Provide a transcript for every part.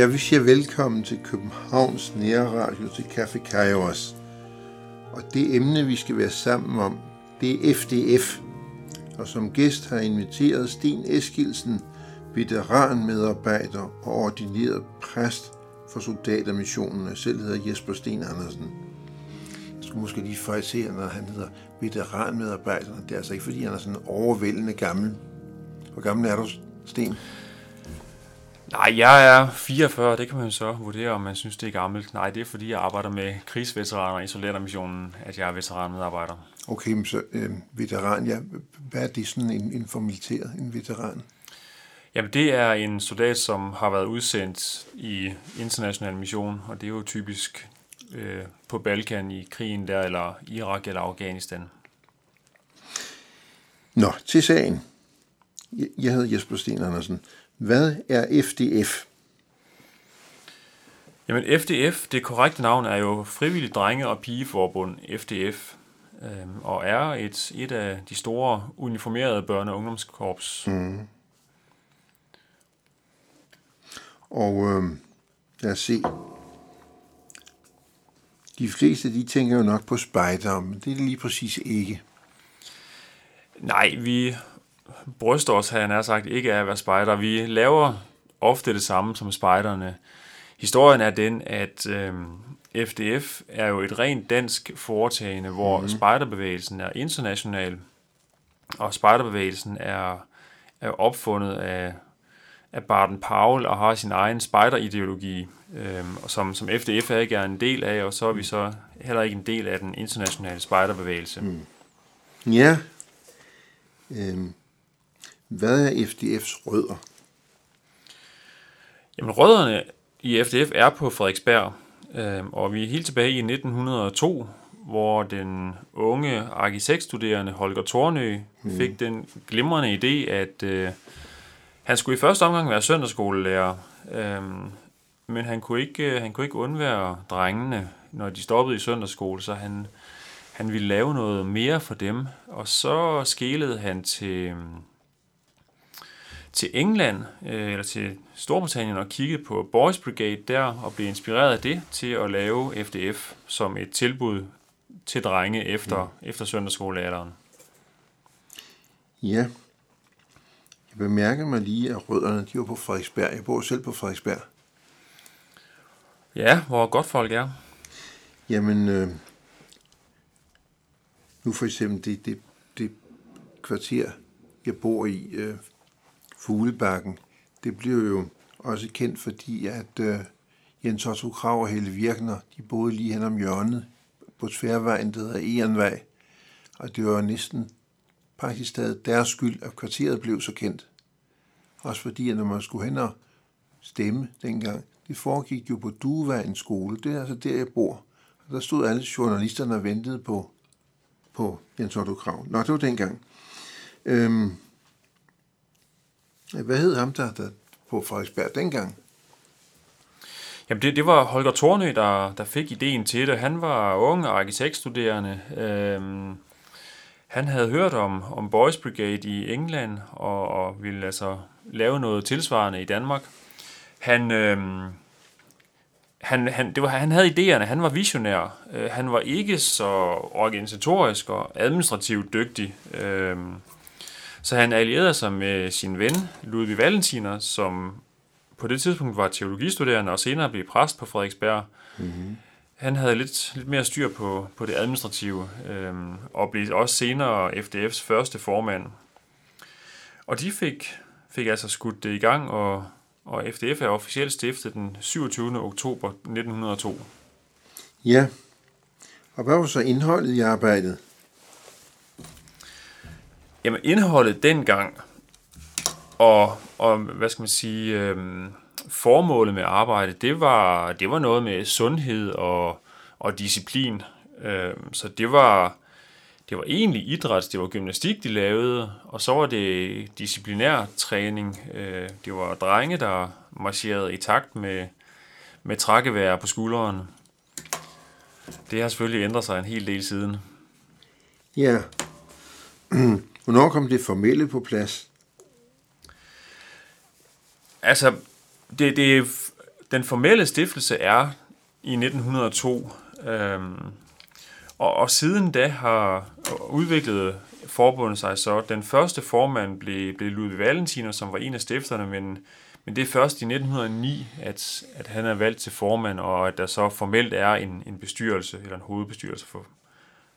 Jeg vil sige velkommen til Københavns Nærradio til Café Kairos. Og det emne, vi skal være sammen om, det er FDF. Og som gæst har jeg inviteret Sten Eskilsen, veteranmedarbejder og ordineret præst for soldatermissionen. Selv hedder Jesper Sten Andersen. Jeg skulle måske lige fejse når han hedder veteranmedarbejder. Det er altså ikke, fordi han er sådan overvældende gammel. Hvor gammel er du, Sten? Nej, jeg er 44, det kan man så vurdere, om man synes, det er gammelt. Nej, det er fordi, jeg arbejder med krigsveteraner i soldatermissionen, at jeg er veteranmedarbejder. Okay, men så øh, veteran, ja, hvad er det sådan en, en formaliteret, en veteran? Jamen, det er en soldat, som har været udsendt i international mission, og det er jo typisk øh, på Balkan i krigen der, eller Irak eller Afghanistan. Nå, til sagen. Jeg hedder Jesper Sten Andersen. Hvad er FDF? Jamen FDF, det korrekte navn er jo Frivillig Drenge- og Pigeforbund, FDF, øhm, og er et, et af de store uniformerede børne- og ungdomskorps. Mm. Og øh, lad os se. De fleste, de tænker jo nok på spejder, men det er det lige præcis ikke. Nej, vi bryster os, har jeg sagt, ikke af at være spejder. Vi laver ofte det samme som spejderne. Historien er den, at øh, FDF er jo et rent dansk foretagende, hvor mm. spejderbevægelsen er international, og spejderbevægelsen er, er opfundet af, af Barton Powell og har sin egen spejderideologi, øh, som, som FDF er ikke er en del af, og så er vi så heller ikke en del af den internationale spejderbevægelse. Mm. Ja. Øhm, hvad er FDF's rødder? Jamen, rødderne i FDF er på Frederiksberg, øh, og vi er helt tilbage i 1902, hvor den unge arkitektstuderende Holger Tornø mm. fik den glimrende idé, at øh, han skulle i første omgang være søndagsskolelærer, øh, men han kunne, ikke, øh, han kunne ikke undvære drengene, når de stoppede i søndagsskole, så han, han ville lave noget mere for dem, og så skelede han til til England, øh, eller til Storbritannien, og kiggede på Boys Brigade der, og blev inspireret af det til at lave FDF som et tilbud til drenge efter, ja. efter søndagsskolealderen. Ja. Jeg bemærker mig lige, at rødderne de var på Frederiksberg. Jeg bor selv på Frederiksberg. Ja, hvor godt folk er. Jamen, øh, nu for eksempel det, det, det kvarter, jeg bor i, øh, Fuglebakken, det blev jo også kendt, fordi at øh, Jens Otto Krav og Helle Virkner, de boede lige hen om hjørnet på tværvejen, der hedder Ehrenvej. Og det var næsten praktisk taget deres skyld, at kvarteret blev så kendt. Også fordi, at når man skulle hen og stemme dengang, det foregik jo på Duevejens skole. Det er altså der, jeg bor. Og der stod alle journalisterne og ventede på, på Jens Otto Krav. Nå, det var dengang. Øhm, hvad hed ham der, der på Frederiksberg dengang? Jamen det, det var Holger Tornø, der, der fik ideen til det. Han var ung arkitektstuderende. Øhm, han havde hørt om, om Boys Brigade i England, og, og ville altså lave noget tilsvarende i Danmark. Han, øhm, han, han, det var, han havde idéerne, han var visionær. Øh, han var ikke så organisatorisk og administrativt dygtig. Øh, så han allierede sig med sin ven, Ludvig Valentiner, som på det tidspunkt var teologistuderende og senere blev præst på Frederiksberg. Mm-hmm. Han havde lidt, lidt mere styr på, på det administrative, øhm, og blev også senere FDF's første formand. Og de fik, fik altså skudt det i gang, og, og FDF er officielt stiftet den 27. oktober 1902. Ja, og hvad var så indholdet i arbejdet? Jamen indholdet dengang, og, og hvad skal man sige, øhm, formålet med arbejdet, det var, det var noget med sundhed og, og disciplin. Øhm, så det var, det var egentlig idræt, det var gymnastik, de lavede, og så var det disciplinær træning. Øh, det var drenge, der marcherede i takt med, med trækkevær på skulderen. Det har selvfølgelig ændret sig en hel del siden. Ja. Hvornår kom det formelle på plads? Altså, det, det den formelle stiftelse er i 1902, øhm, og, og siden da har udviklet forbundet sig så. Den første formand blev, blev Ludvig Valentiner, som var en af stifterne, men, men det er først i 1909, at, at han er valgt til formand, og at der så formelt er en, en bestyrelse, eller en hovedbestyrelse for,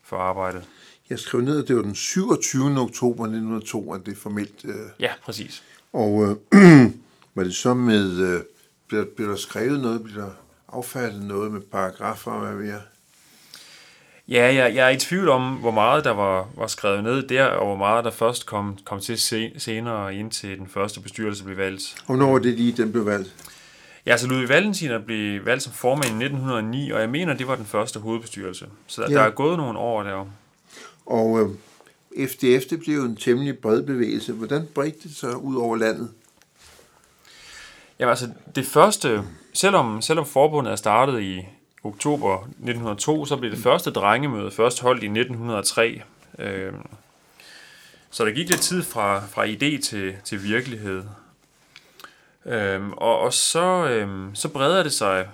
for arbejdet. Jeg skrev ned, at det var den 27. oktober 1902, at det formelt... Øh, Ja, præcis. og øh, var det så med... Øh, blev, blev der skrevet noget? Blev der affattet noget med paragrafer og hvad jeg? Ja, jeg, jeg er i tvivl om, hvor meget der var, var skrevet ned der, og hvor meget der først kom, kom til se, senere, indtil den første bestyrelse blev valgt. Og når var det lige, den blev valgt? Ja, altså Ludvig Valentiner blev valgt som formand i 1909, og jeg mener, det var den første hovedbestyrelse. Så der, Ja. der er gået nogle år der. Og øh, FDF, det blev en temmelig bred bevægelse. Hvordan bredte det sig ud over landet? Jamen altså, det første, selvom, selvom forbundet er startet i oktober 1902, så blev det første drengemøde først holdt i 1903. Øh, så der gik lidt tid fra, fra idé til, til virkelighed. Øhm, og, og så, øhm, så breder det sig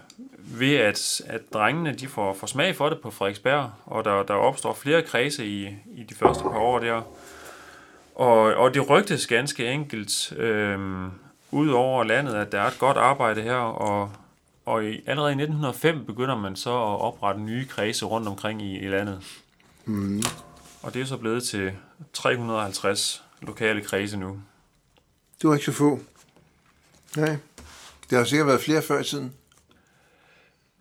ved, at, at drengene de får, får smag for det på Frederiksberg, og der, der opstår flere kredse i, i de første par år der. Og, og det rygtes ganske enkelt øhm, ud over landet, at der er et godt arbejde her, og, og i, allerede i 1905 begynder man så at oprette nye kredse rundt omkring i, i landet. Mm. Og det er så blevet til 350 lokale kredse nu. Det var ikke så få. Nej. Det har sikkert været flere før i tiden.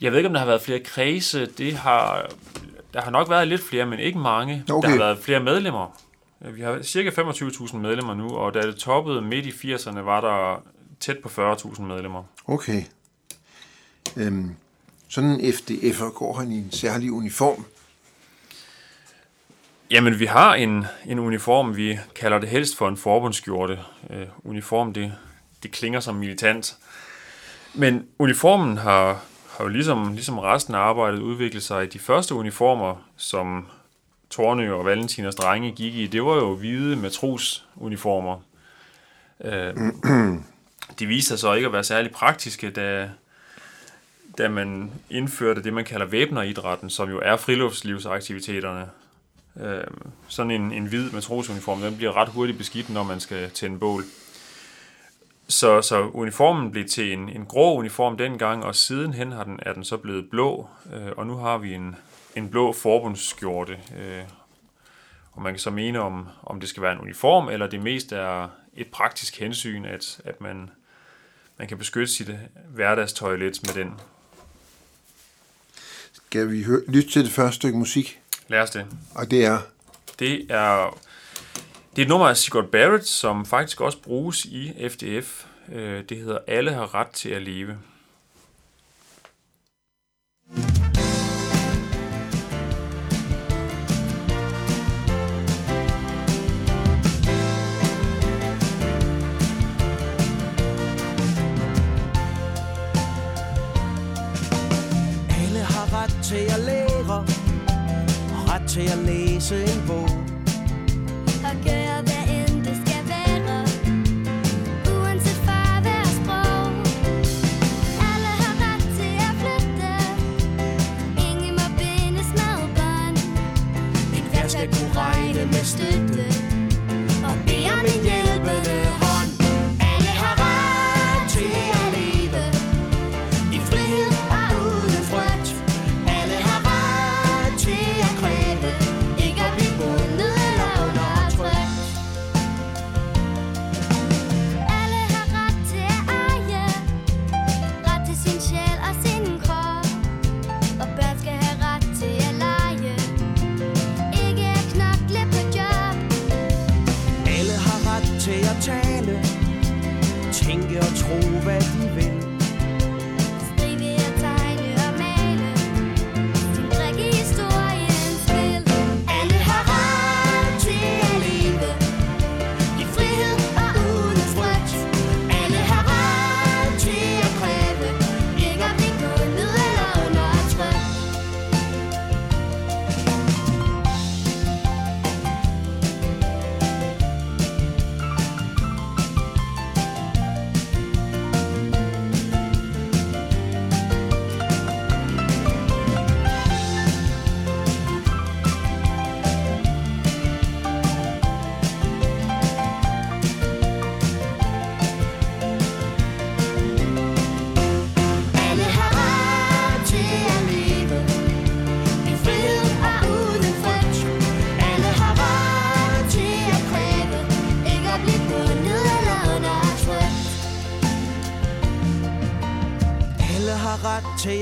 Jeg ved ikke, om der har været flere kredse. Det har, der har nok været lidt flere, men ikke mange. Okay. Der har været flere medlemmer. Vi har cirka 25.000 medlemmer nu, og da det toppede midt i 80'erne, var der tæt på 40.000 medlemmer. Okay. Øhm, sådan en FDF'er går han i en særlig uniform. Jamen, vi har en, en uniform, vi kalder det helst for en forbundsskjorte. Uh, uniform, det, det klinger som militant. Men uniformen har, har jo ligesom, ligesom resten af arbejdet udviklet sig. De første uniformer, som Tornø og Valentinas drenge gik i, det var jo hvide matrosuniformer. Øh, de viste sig så ikke at være særlig praktiske, da, da man indførte det, man kalder væbneridrætten, som jo er friluftslivsaktiviteterne. Øh, sådan en, en hvid matrosuniform, den bliver ret hurtigt beskidt, når man skal tænde bål. Så, så uniformen blev til en, en grå uniform dengang, og sidenhen har den, er den så blevet blå, øh, og nu har vi en, en blå forbundsskjorte. Øh, og man kan så mene, om, om det skal være en uniform, eller det mest er et praktisk hensyn, at, at man, man kan beskytte sit hverdagstøj lidt med den. Skal vi høre, lytte til det første stykke musik? Lad os det. Og det er... Det er, det er et nummer af Sigurd Barrett, som faktisk også bruges i FDF. Øh, det hedder Alle har ret til at leve. tænke og tro, hvad de vil.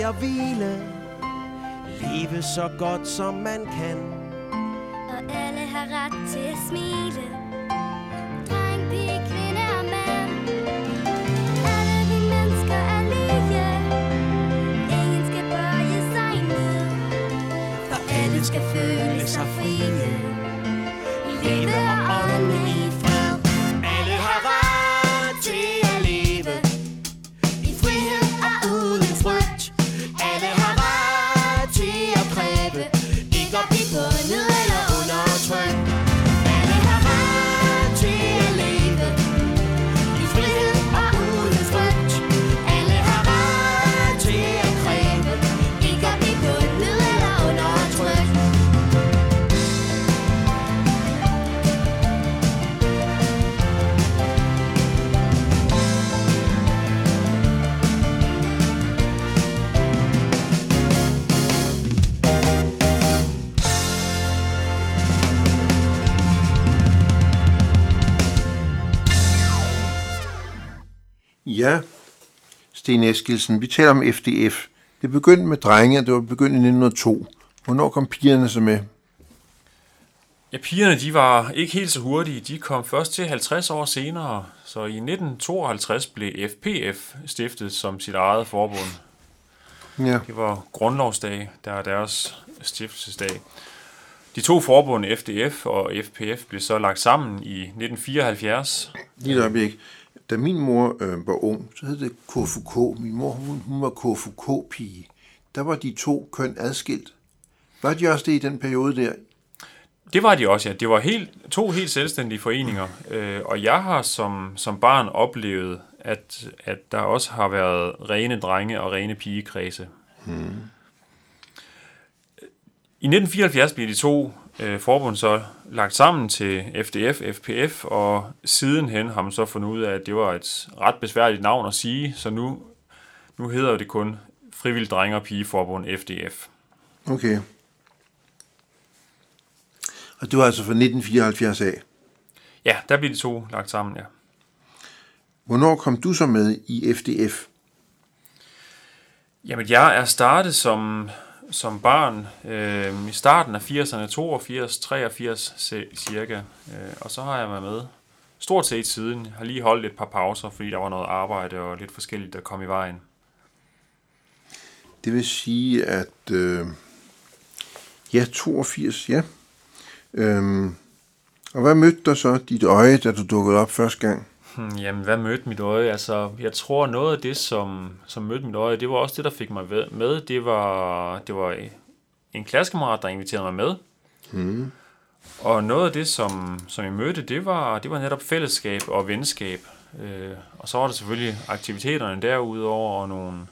Ret til hvile. Leve så godt som man kan. Og alle har ret til at smile. Dreng, pige, kvinde og mand Alle vi mennesker er lige. Ingen skal bøje sig ned. For alle skal føle sig frie. Leve og ånde i fred Sten Eskilsen, vi taler om FDF. Det begyndte med drenge, og det var begyndt i 1902. Hvornår kom pigerne så med? Ja, pigerne de var ikke helt så hurtige. De kom først til 50 år senere. Så i 1952 blev FPF stiftet som sit eget forbund. Ja, Det var grundlovsdag, der er deres stiftelsesdag. De to forbund, FDF og FPF, blev så lagt sammen i 1974. lige et øjeblik. Da min mor øh, var ung, så hed det KFUK. Min mor, hun, hun var KFUK-pige. Der var de to køn adskilt. Var de også det i den periode der? Det var de også, ja. Det var helt, to helt selvstændige foreninger. Øh, og jeg har som, som barn oplevet, at, at der også har været rene drenge og rene pigekredse. Hmm. I 1974 blev de to øh, forbund så lagt sammen til FDF, FPF, og sidenhen har man så fundet ud af, at det var et ret besværligt navn at sige, så nu, nu hedder det kun Frivillig Drenge- og Pigeforbund, FDF. Okay. Og det var altså fra 1974 af. Ja, der blev de to lagt sammen, ja. Hvornår kom du så med i FDF? Jamen, jeg er startet som, som barn øh, i starten af 80'erne, 82, 83 cirka. Øh, og så har jeg været med stort set siden. Jeg har lige holdt et par pauser, fordi der var noget arbejde og lidt forskelligt, der kom i vejen. Det vil sige, at... Øh, ja, 82, ja. Øhm, og hvad mødte dig så dit øje, da du dukkede op første gang? Hmm, jamen, hvad mødte mit øje? Altså, jeg tror noget af det, som, som mødte mit øje, det var også det, der fik mig med. Det var, det var en klassekammerat, der inviterede mig med. Mm. Og noget af det, som, som jeg mødte, det var, det var netop fællesskab og venskab. Øh, og så var der selvfølgelig aktiviteterne derudover, og nogle,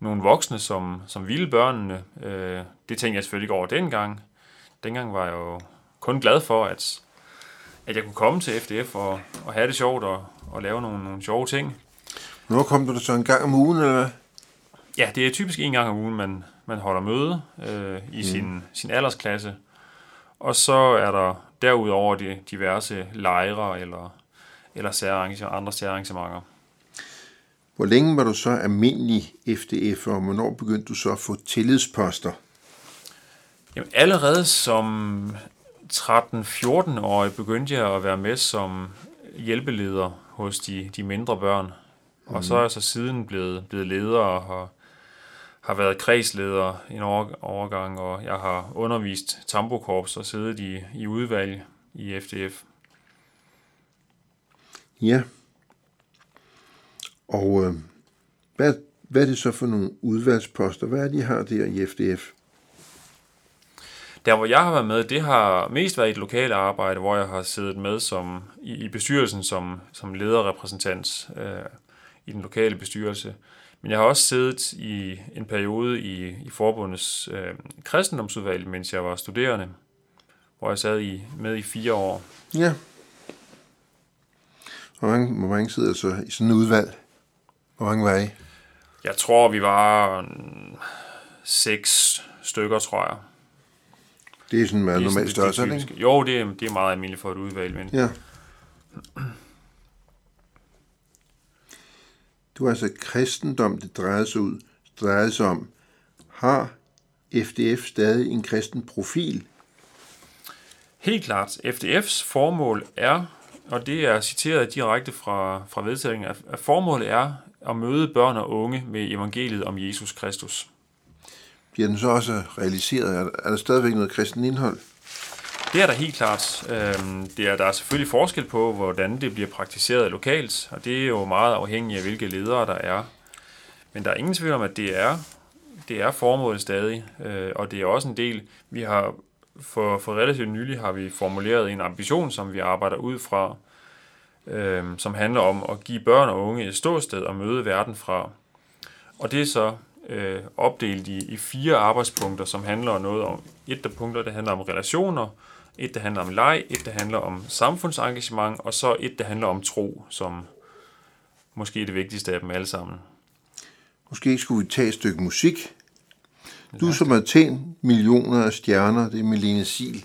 nogle voksne, som, som ville børnene. Øh, det tænkte jeg selvfølgelig ikke over dengang. Dengang var jeg jo kun glad for, at, at jeg kunne komme til FDF og, og have det sjovt og, og lave nogle, nogle sjove ting. Hvornår kom du så en gang om ugen, eller hvad? Ja, det er typisk en gang om ugen, man, man holder møde øh, i mm. sin, sin aldersklasse. Og så er der derudover de diverse lejre eller, eller særarrangementer, andre særarrangementer. Hvor længe var du så almindelig FDF, og hvornår begyndte du så at få tillidsposter? Jamen, allerede som 13-14-årig begyndte jeg at være med som hjælpeleder hos de, de mindre børn. Mm. Og så er jeg så siden blevet, blevet leder og har, har været kredsleder en over, overgang, og jeg har undervist tambokorps og siddet i, i udvalg i FDF. Ja. Og øh, hvad, hvad er det så for nogle udvalgsposter? Hvad er det, de har der i FDF? Der, hvor jeg har været med, det har mest været et lokalt arbejde, hvor jeg har siddet med som, i, i bestyrelsen som, som lederrepræsentant øh, i den lokale bestyrelse. Men jeg har også siddet i en periode i, i forbundets øh, kristendomsudvalg, mens jeg var studerende, hvor jeg sad i, med i fire år. Ja. Hvor mange, hvor mange sidder så i sådan et udvalg? Hvor mange var I? Jeg tror, vi var mm, seks stykker, tror jeg. Det er sådan det er størrelse, ikke? Jo, det er, det er meget almindeligt for et udvalg, men Ja. Du er altså kristendom, det drejer sig ud. drejede sig om, har FDF stadig en kristen profil? Helt klart. FDF's formål er, og det er citeret direkte fra, fra vedtællingen, at formålet er at møde børn og unge med evangeliet om Jesus Kristus. Bliver den så også realiseret? Er der, er der stadigvæk noget kristen indhold? Det er der helt klart. Øhm, det er, der er selvfølgelig forskel på, hvordan det bliver praktiseret lokalt, og det er jo meget afhængigt af, hvilke ledere der er. Men der er ingen tvivl om, at det er, det er formålet stadig, øh, og det er også en del, vi har for, for relativt nylig har vi formuleret en ambition, som vi arbejder ud fra, øh, som handler om at give børn og unge et ståsted og møde verden fra. Og det er så øh, opdelt i, i fire arbejdspunkter, som handler om noget om, et af punkter, det handler om relationer, et, der handler om leg, et, der handler om samfundsengagement, og så et, der handler om tro, som måske er det vigtigste af dem alle sammen. Måske skulle vi tage et stykke musik. Du som har tændt millioner af stjerner, det er Melene Sil.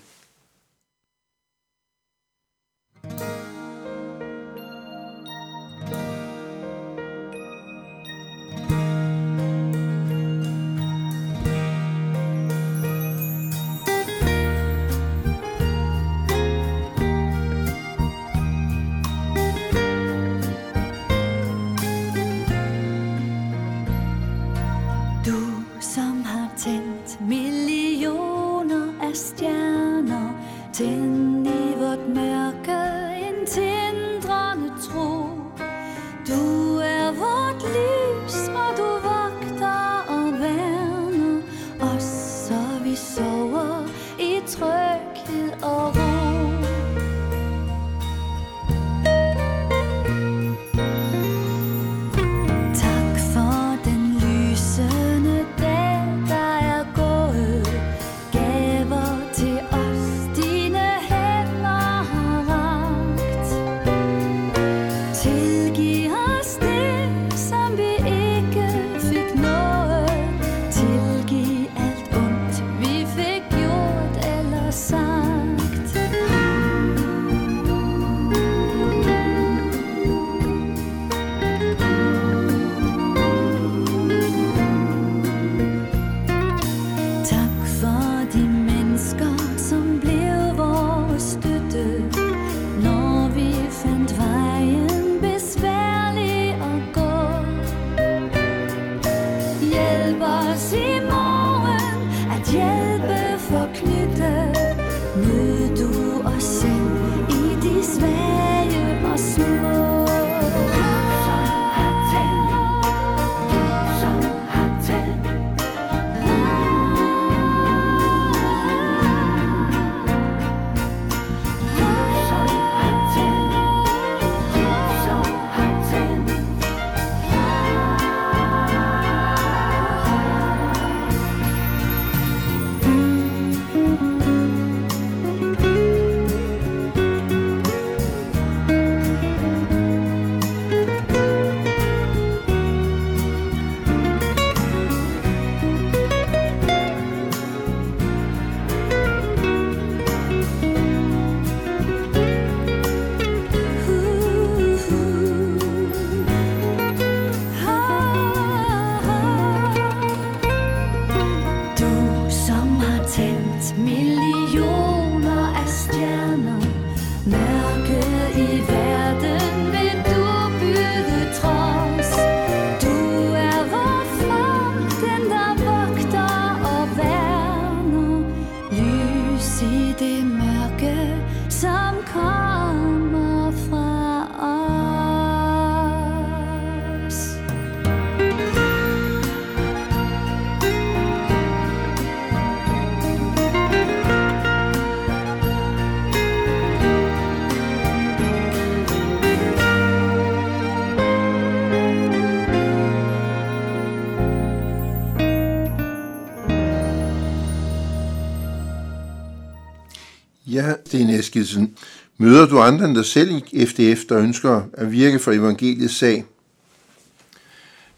Sten Eskildsen. Møder du andre end dig selv i FDF, der ønsker at virke for evangeliets sag?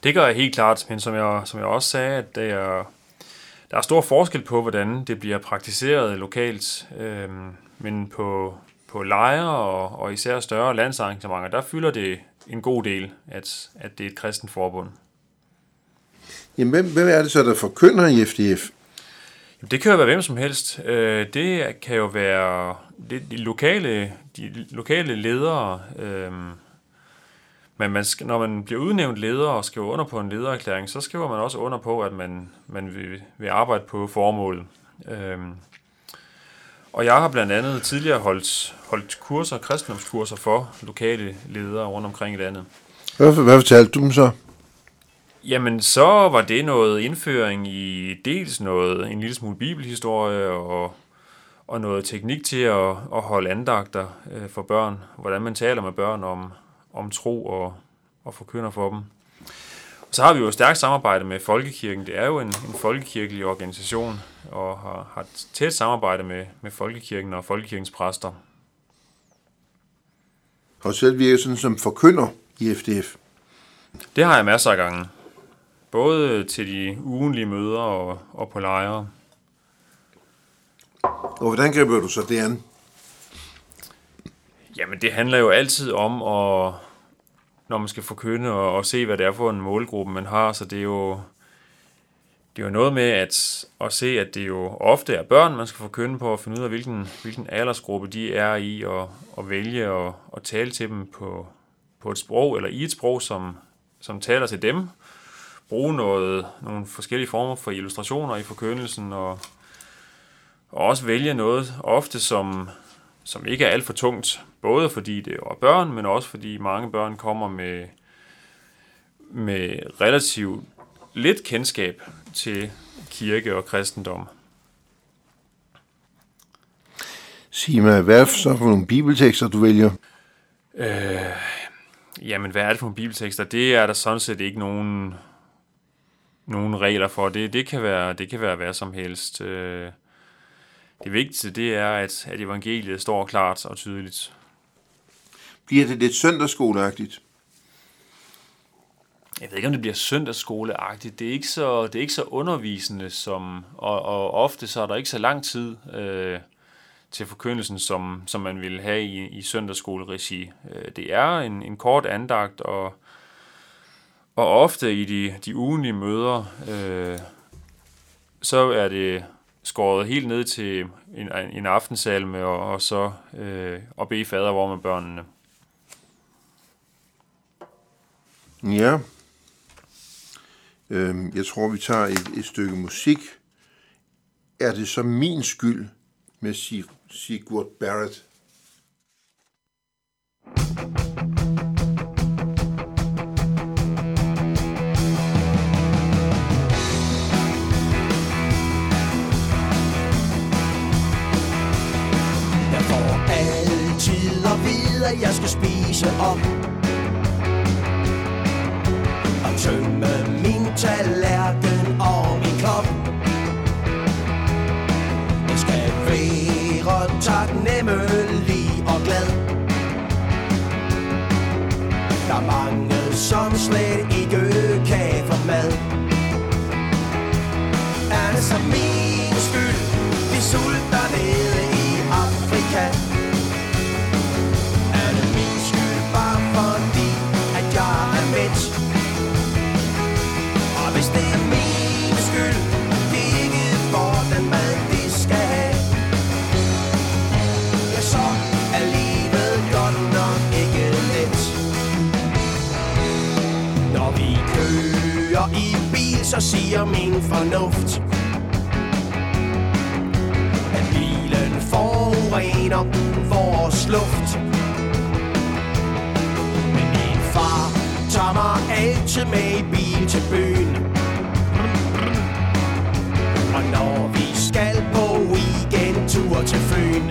Det gør jeg helt klart, men som jeg, som jeg også sagde, at det er, der er stor forskel på, hvordan det bliver praktiseret lokalt. Øhm, men på, på lejre og, og især større landsarrangementer, der fylder det en god del, at, at det er et kristent forbund. Jamen, hvem, hvem er det så, der forkynder i FDF? Jamen, Det kan jo være hvem som helst. Øh, Det kan jo være det, de, lokale, de lokale ledere. Øh, Men man skal, når man bliver udnævnt leder og skriver under på en ledererklæring, så skriver man også under på, at man, man vil, vil arbejde på formålet. Øh, Og jeg har blandt andet tidligere holdt, holdt kurser, kristendomskurser for lokale ledere rundt omkring i landet. Hvad, hvad fortalte du dem så? Jamen, så var det noget indføring i dels noget, en lille smule bibelhistorie og, og noget teknik til at, at holde andagter øh, for børn. Hvordan man taler med børn om, om tro og, og forkynder for dem. Og så har vi jo et stærkt samarbejde med Folkekirken. Det er jo en, en folkekirkelig organisation og har, har et tæt samarbejde med, med Folkekirken og Folkekirkens præster. Du selv virket sådan som forkynder i FDF? Det har jeg masser af gange. Både til de ugenlige møder og, og på lejre. Og hvordan griber du så det an? Jamen, det handler jo altid om, at, når man skal forkynde og, og se, hvad det er for en målgruppe, man har. Så det er jo, det er jo noget med at, at se, at det jo ofte er børn, man skal forkynde på, og finde ud af, hvilken, hvilken aldersgruppe de er i, og, og vælge at, at tale til dem på, på et sprog, eller i et sprog, som, som taler til dem. Bruge noget, nogle forskellige former for illustrationer i forkyndelsen, og, og også vælge noget ofte, som, som ikke er alt for tungt. Både fordi det er børn, men også fordi mange børn kommer med, med relativt lidt kendskab til kirke og kristendom. Sig mig, hvad er det så for nogle bibeltekster, du vælger? Øh, jamen, hvad er det for nogle bibeltekster? Det er der sådan set ikke nogen, nogen regler for. Det, det, kan være, det kan være hvad som helst. Øh, det vigtigste, det er, at, at evangeliet står klart og tydeligt. Bliver det lidt søndagsskoleagtigt? Jeg ved ikke, om det bliver søndagsskoleagtigt. Det er ikke så, det er ikke så undervisende, som, og, og ofte så er der ikke så lang tid øh, til forkyndelsen, som, som man vil have i, i søndagsskoleregi. Øh, det er en, en kort andagt, og, og ofte i de, de ugenlige møder, øh, så er det skåret helt ned til en, en aftensalme, og, og så øh, at bede fader hvor med børnene. Ja. Øhm, jeg tror, vi tager et, et stykke musik. Er det så min skyld med Sig- Sigurd Barrett? Jeg at jeg skal spise op Og tømme min tallerken og min kop Jeg skal være taknemmelig og glad. Der er mange, som slet så siger min fornuft, at bilen forurener vores luft. Men min far tager mig altid med i bil til byen. Og når vi skal på weekendtur til Fyn,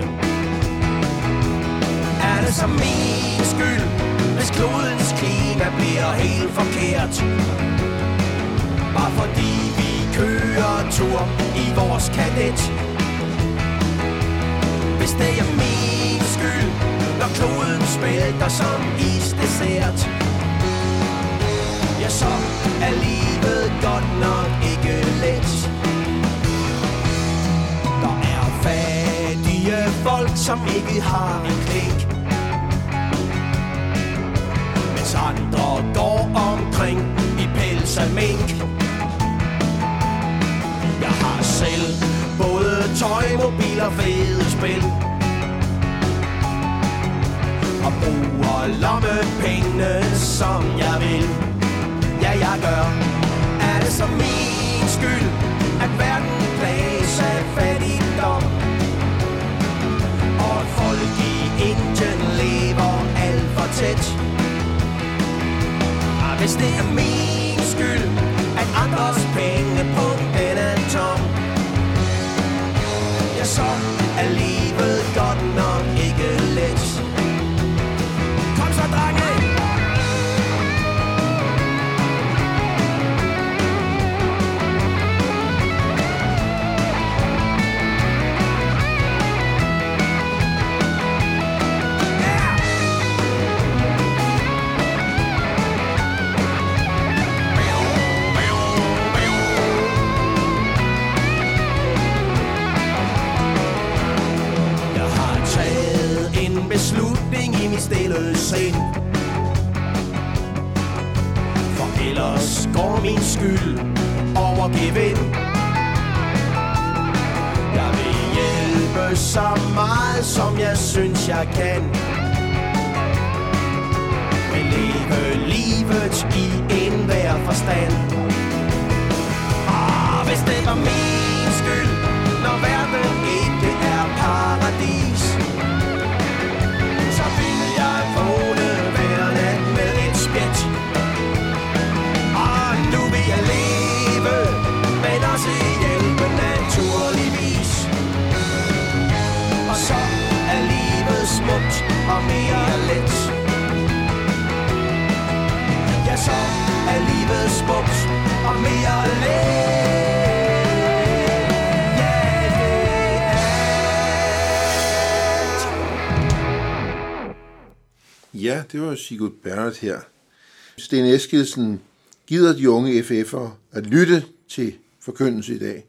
er det så min skyld, hvis klodens klima bliver helt forkert. Bare fordi vi kører tur i vores kadet. Hvis det er min skyld, når kloden spælter som isdessert. Ja, så er livet godt nok ikke let. Der er fattige folk, som ikke har en klik. Mens andre går omkring i pels af mink har sæl både tøj mobiler fede spil. Og bruger lommepengene, som jeg vil. Ja, jeg gør. Er det så min skyld, at verden plages af fattigdom? Og at folk i Indien lever alt for tæt? Og hvis det er min skyld, at andres penge på er tom smukt og mere let. Ja, det er var Sigurd Bernhardt her. Sten Eskildsen gider de unge FF'ere at lytte til forkyndelse i dag.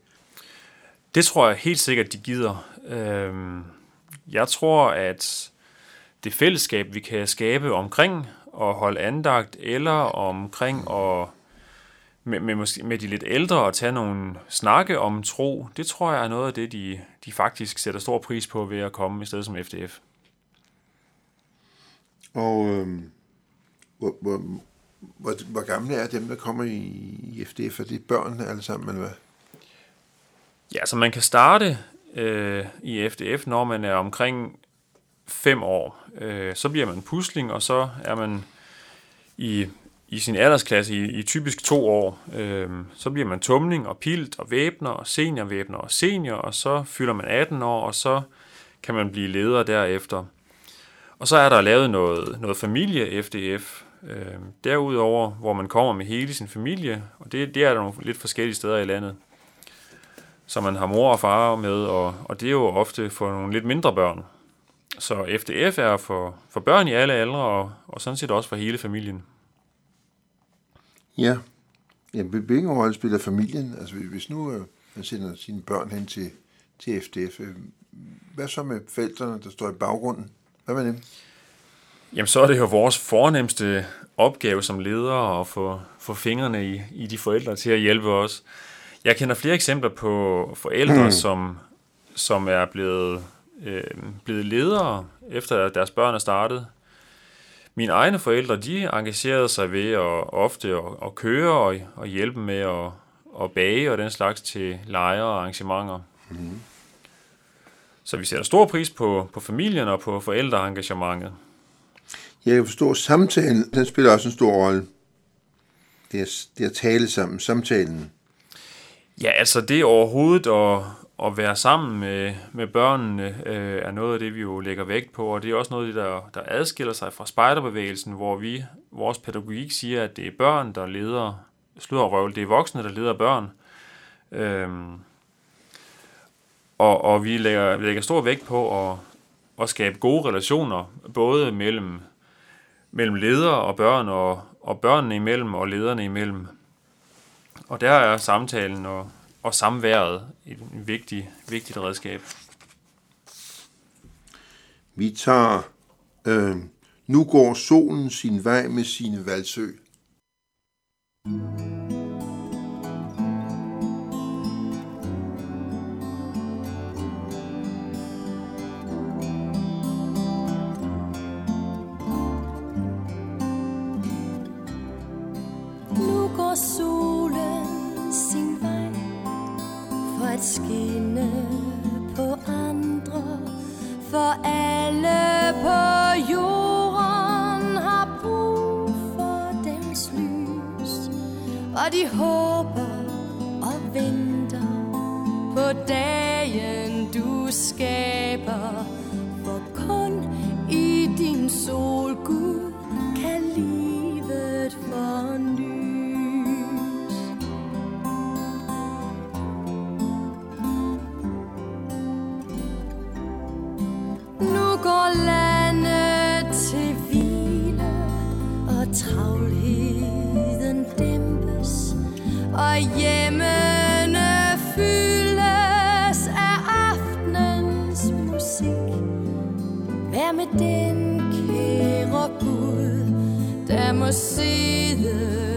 Det tror jeg helt sikkert, de gider. Øhm, jeg tror, at det fællesskab, vi kan skabe omkring at holde andagt, eller omkring at med, med, måske- med de lidt ældre at tage nogle snakke om tro, det tror jeg er noget af det, de, de faktisk sætter stor pris på ved at komme i stedet som FDF. Og øhm, hvor, hvor, hvor, hvor gamle er dem, der kommer i, i FDF? Er det børn alle sammen, eller hvad? Ja, så man kan starte øh, i FDF, når man er omkring 5 år. Øh, så bliver man pusling, og så er man i, i sin aldersklasse i, i typisk to år. Øh, så bliver man tumling og pilt og væbner og seniorvæbner og senior, og så fylder man 18 år, og så kan man blive leder derefter. Og så er der lavet noget, noget familie-FDF øh, derudover, hvor man kommer med hele sin familie, og det, det er der nogle lidt forskellige steder i landet så man har mor og far med, og, og det er jo ofte for nogle lidt mindre børn. Så FDF er for, for børn i alle aldre, og, og sådan set også for hele familien. Ja. ja hvilken rolle spiller familien? Altså hvis nu øh, man sender sine børn hen til, til FDF, øh, hvad så med forældrene, der står i baggrunden? Hvad med dem? Jamen så er det jo vores fornemmeste opgave som ledere at få, få fingrene i, i de forældre til at hjælpe os. Jeg kender flere eksempler på forældre, mm. som, som er blevet, øh, blevet ledere, efter at deres børn er startet. Mine egne forældre, de engagerede sig ved at ofte at, at køre og, og hjælpe med at, at bage og den slags til lejre og arrangementer. Mm. Så vi sætter stor pris på, på familien og på forældreengagementet. Jeg kan forstå, at samtalen, den spiller også en stor rolle. Det er, det er at tale sammen, samtalen. Ja, altså det overhovedet at, at være sammen med, med børnene øh, er noget af det, vi jo lægger vægt på, og det er også noget af det, der, der adskiller sig fra spejderbevægelsen, hvor vi, vores pædagogik siger, at det er børn, der leder, sludderrøvel, det er voksne, der leder børn. Øhm, og, og vi lægger, lægger stor vægt på at, at skabe gode relationer, både mellem, mellem ledere og børn, og, og børnene imellem og lederne imellem. Og der er samtalen og, og samværet et vigtigt, vigtigt redskab. Vi tager, øh, nu går solen sin vej med sine valsø. thank you skinne på andre, for alle på jorden har brug for dens lys, og de håber og venter på dagen du skaber, for kun i din sol, Gud, den kære Gud, der må sidde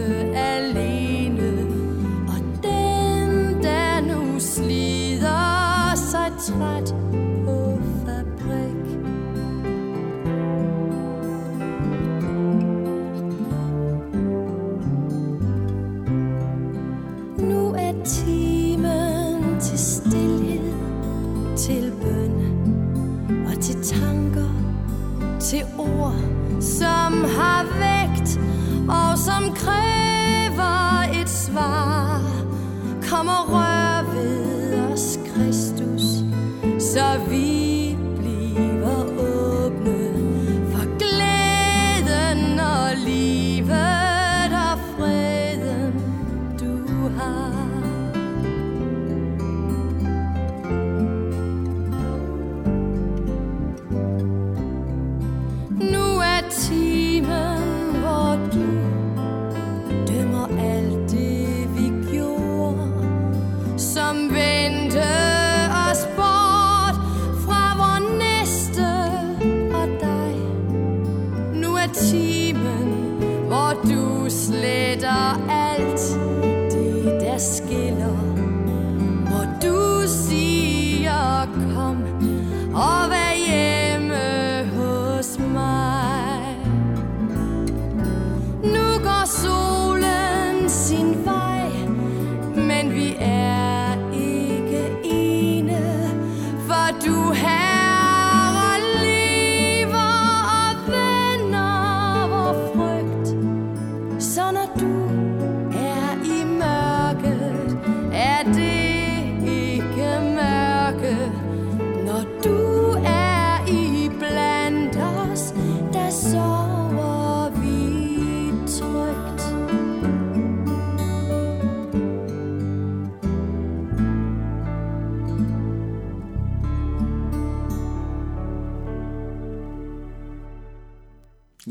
som har vægt og som kræver et svar. Kom og rør ved os, Kristus, så vi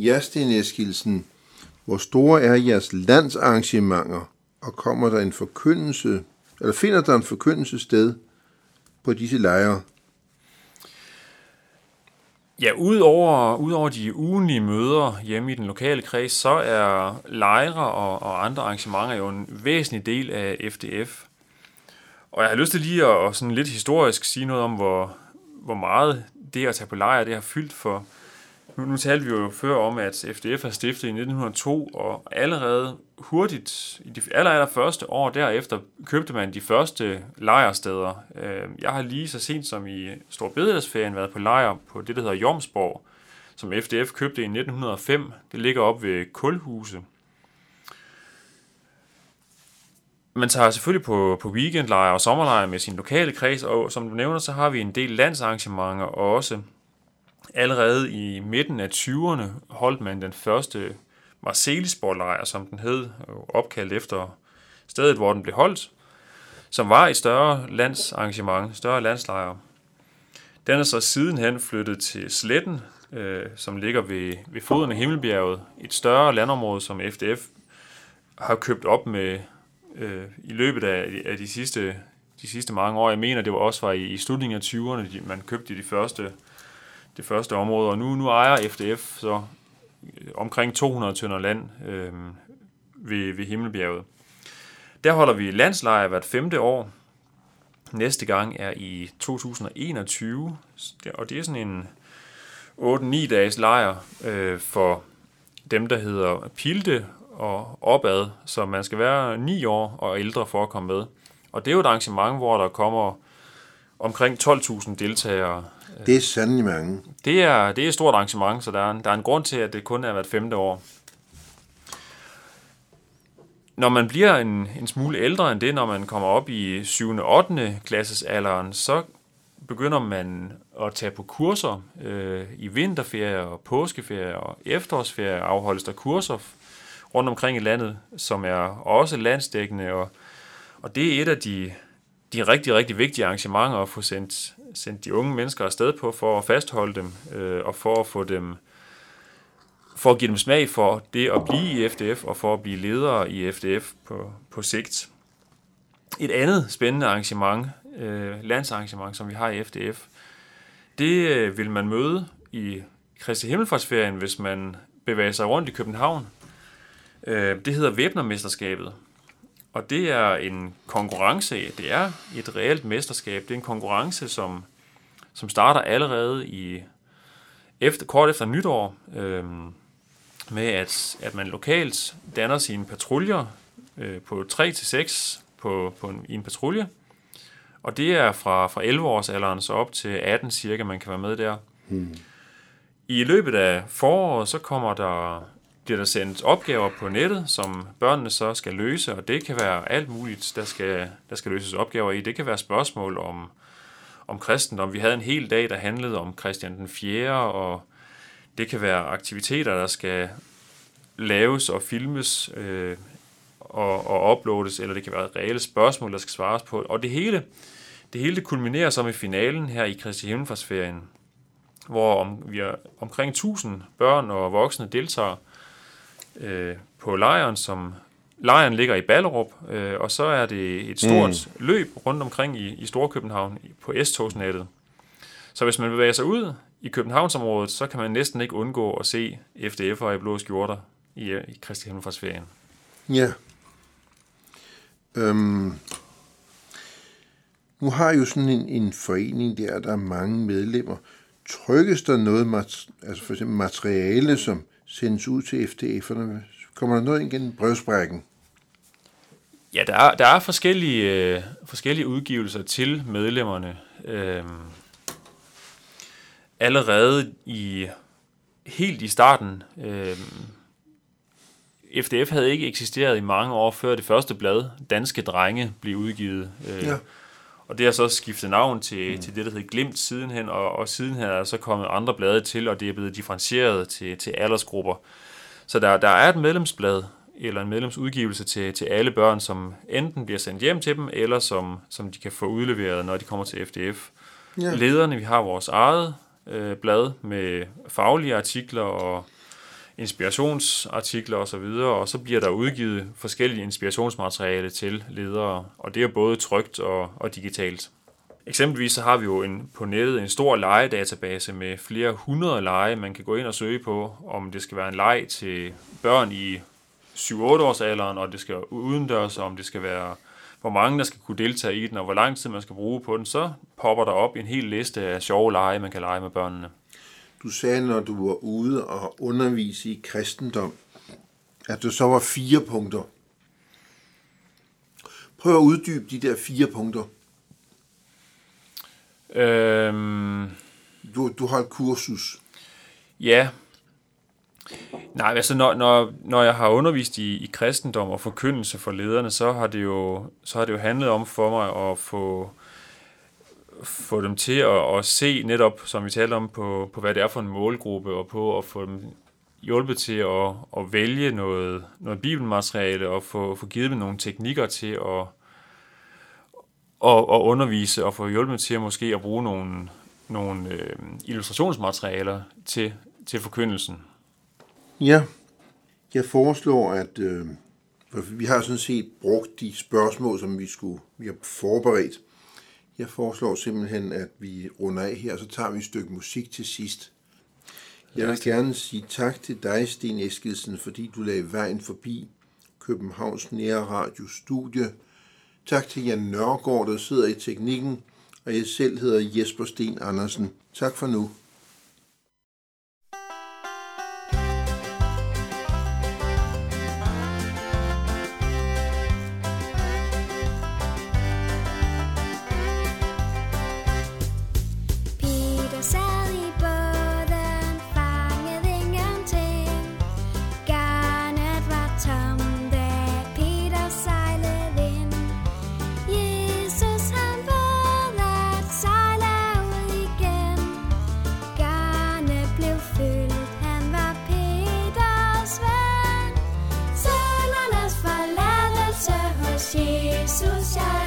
Ja, Sten Eskildsen, hvor store er jeres landsarrangementer, og kommer der en forkyndelse, eller finder der en forkyndelse sted på disse lejre? Ja, udover, udover de ugenlige møder hjemme i den lokale kreds, så er lejre og, og andre arrangementer jo en væsentlig del af FDF. Og jeg har lyst til lige at, sådan lidt historisk sige noget om, hvor, hvor meget det at tage på lejr, det har fyldt for... Nu, nu talte vi jo før om, at FDF er stiftet i 1902, og allerede hurtigt, i de aller, aller første år derefter, købte man de første lejersteder. Øh, jeg har lige så sent som i Storbededagsferien været på lejr på det, der hedder Jomsborg, som FDF købte i 1905. Det ligger op ved Kulhuse. Man tager selvfølgelig på, på weekendlejre og sommerlejre med sin lokale kreds, og som du nævner, så har vi en del landsarrangementer også. Allerede i midten af 20'erne holdt man den første Marselisborglejr, som den hed, opkaldt efter stedet, hvor den blev holdt, som var et større landsarrangement, større landslejr. Den er så sidenhen flyttet til Sletten, øh, som ligger ved, ved foden af Himmelbjerget, et større landområde, som FDF har købt op med øh, i løbet af, af de, sidste, de sidste mange år. Jeg mener, det var også var i, i slutningen af 20'erne, man købte de første, det første område, og nu, nu ejer FDF så øh, omkring 200 tønder land øh, ved, ved Himmelbjerget. Der holder vi landslejr hvert femte år. Næste gang er i 2021, og det er sådan en 8-9 dages lejr øh, for dem, der hedder Pilte og opad, så man skal være 9 år og ældre for at komme med. Og det er jo et arrangement, hvor der kommer omkring 12.000 deltagere. Det er sandelig mange. Det er, det er et stort arrangement, så der er, en, der er en grund til, at det kun er hvert femte år. Når man bliver en, en smule ældre end det, når man kommer op i 7. og 8. klasses alderen, så begynder man at tage på kurser. Øh, I vinterferie og påskeferie og efterårsferie afholdes der kurser rundt omkring i landet, som er også landsdækkende, og, og det er et af de, de rigtig, rigtig vigtige arrangementer at få sendt, sendt de unge mennesker afsted på, for at fastholde dem, øh, og for at få dem for at give dem smag for det at blive i FDF, og for at blive ledere i FDF på, på sigt. Et andet spændende arrangement, øh, landsarrangement, som vi har i FDF, det øh, vil man møde i Kristi Himmelfartsferien, hvis man bevæger sig rundt i København. Øh, det hedder Væbnermesterskabet. Og det er en konkurrence, det er et reelt mesterskab. Det er en konkurrence, som, som starter allerede i efter, kort efter nytår, øh, med at, at man lokalt danner sine patruljer øh, på 3 til 6 på, på en, i en patrulje. Og det er fra, fra 11 års alderen så op til 18 cirka, man kan være med der. Hmm. I løbet af foråret, så kommer der, bliver der sendt opgaver på nettet, som børnene så skal løse, og det kan være alt muligt, der skal, der skal løses opgaver i. Det kan være spørgsmål om, om kristendom. Vi havde en hel dag, der handlede om Christian den 4., og det kan være aktiviteter, der skal laves og filmes øh, og, og uploades, eller det kan være reelle spørgsmål, der skal svares på. Og det hele, det hele det kulminerer som i finalen her i Kristi Himmelfartsferien, hvor om, vi er omkring 1000 børn og voksne deltager øh, på lejren, som lejren ligger i Ballerup, øh, og så er det et stort mm. løb rundt omkring i, i Storkøbenhavn på S-togsnettet. Så hvis man bevæger sig ud i Københavnsområdet, så kan man næsten ikke undgå at se FDF'ere i blå skjorter i, i Kristi Himmelfartsferien. Ja. Øhm, nu har jo sådan en, en forening der, der er mange medlemmer. Trykkes der noget, altså for eksempel materiale, som sendes ud til FDF'erne? Kommer der noget ind gennem brevsprækken? Ja, der er, der er forskellige, øh, forskellige udgivelser til medlemmerne. Øhm, allerede i helt i starten, øhm, FDF havde ikke eksisteret i mange år før det første blad, Danske Drenge, blev udgivet. Øh, Ja. Og det har så skiftet navn til, mm. til det, der hedder Glimt sidenhen, og, og sidenhen er der så kommet andre blade til, og det er blevet differentieret til, til aldersgrupper. Så der, der er et medlemsblad, eller en medlemsudgivelse til, til alle børn, som enten bliver sendt hjem til dem, eller som, som de kan få udleveret, når de kommer til FDF. Ja. Lederne, vi har vores eget øh, blad med faglige artikler og inspirationsartikler osv., og, og så bliver der udgivet forskellige inspirationsmateriale til ledere, og det er både trygt og, og digitalt. Eksempelvis så har vi jo en, på nettet en stor legedatabase med flere hundrede lege, man kan gå ind og søge på, om det skal være en leg til børn i 7-8 års alderen, og det skal være udendørs, og om det skal være, hvor mange der skal kunne deltage i den, og hvor lang tid man skal bruge på den, så popper der op en hel liste af sjove lege, man kan lege med børnene. Du sagde, når du var ude og undervise i kristendom, at der så var fire punkter. Prøv at uddybe de der fire punkter. Øhm, Du, du har et kursus. Ja. Nej, altså når, når, når jeg har undervist i, i kristendom og forkyndelse for lederne, så har det jo, så har det jo handlet om for mig at få, få dem til at, at se netop, som vi talte om, på, på hvad det er for en målgruppe, og på at få dem hjulpet til at, at vælge noget, noget bibelmateriale, og få, få givet dem nogle teknikker til at, at, at undervise, og få hjulpet dem til at måske at bruge nogle, nogle øh, illustrationsmaterialer til, til forkyndelsen. Ja, jeg foreslår, at øh, for vi har sådan set brugt de spørgsmål, som vi skulle vi har forberedt. Jeg foreslår simpelthen, at vi runder af her, og så tager vi et stykke musik til sidst. Jeg vil gerne sige tak til dig, Sten Eskildsen, fordi du lagde vejen forbi Københavns Nære Radio Studie. Tak til Jan Nørgaard, der sidder i teknikken, og jeg selv hedder Jesper Sten Andersen. Tak for nu. 下。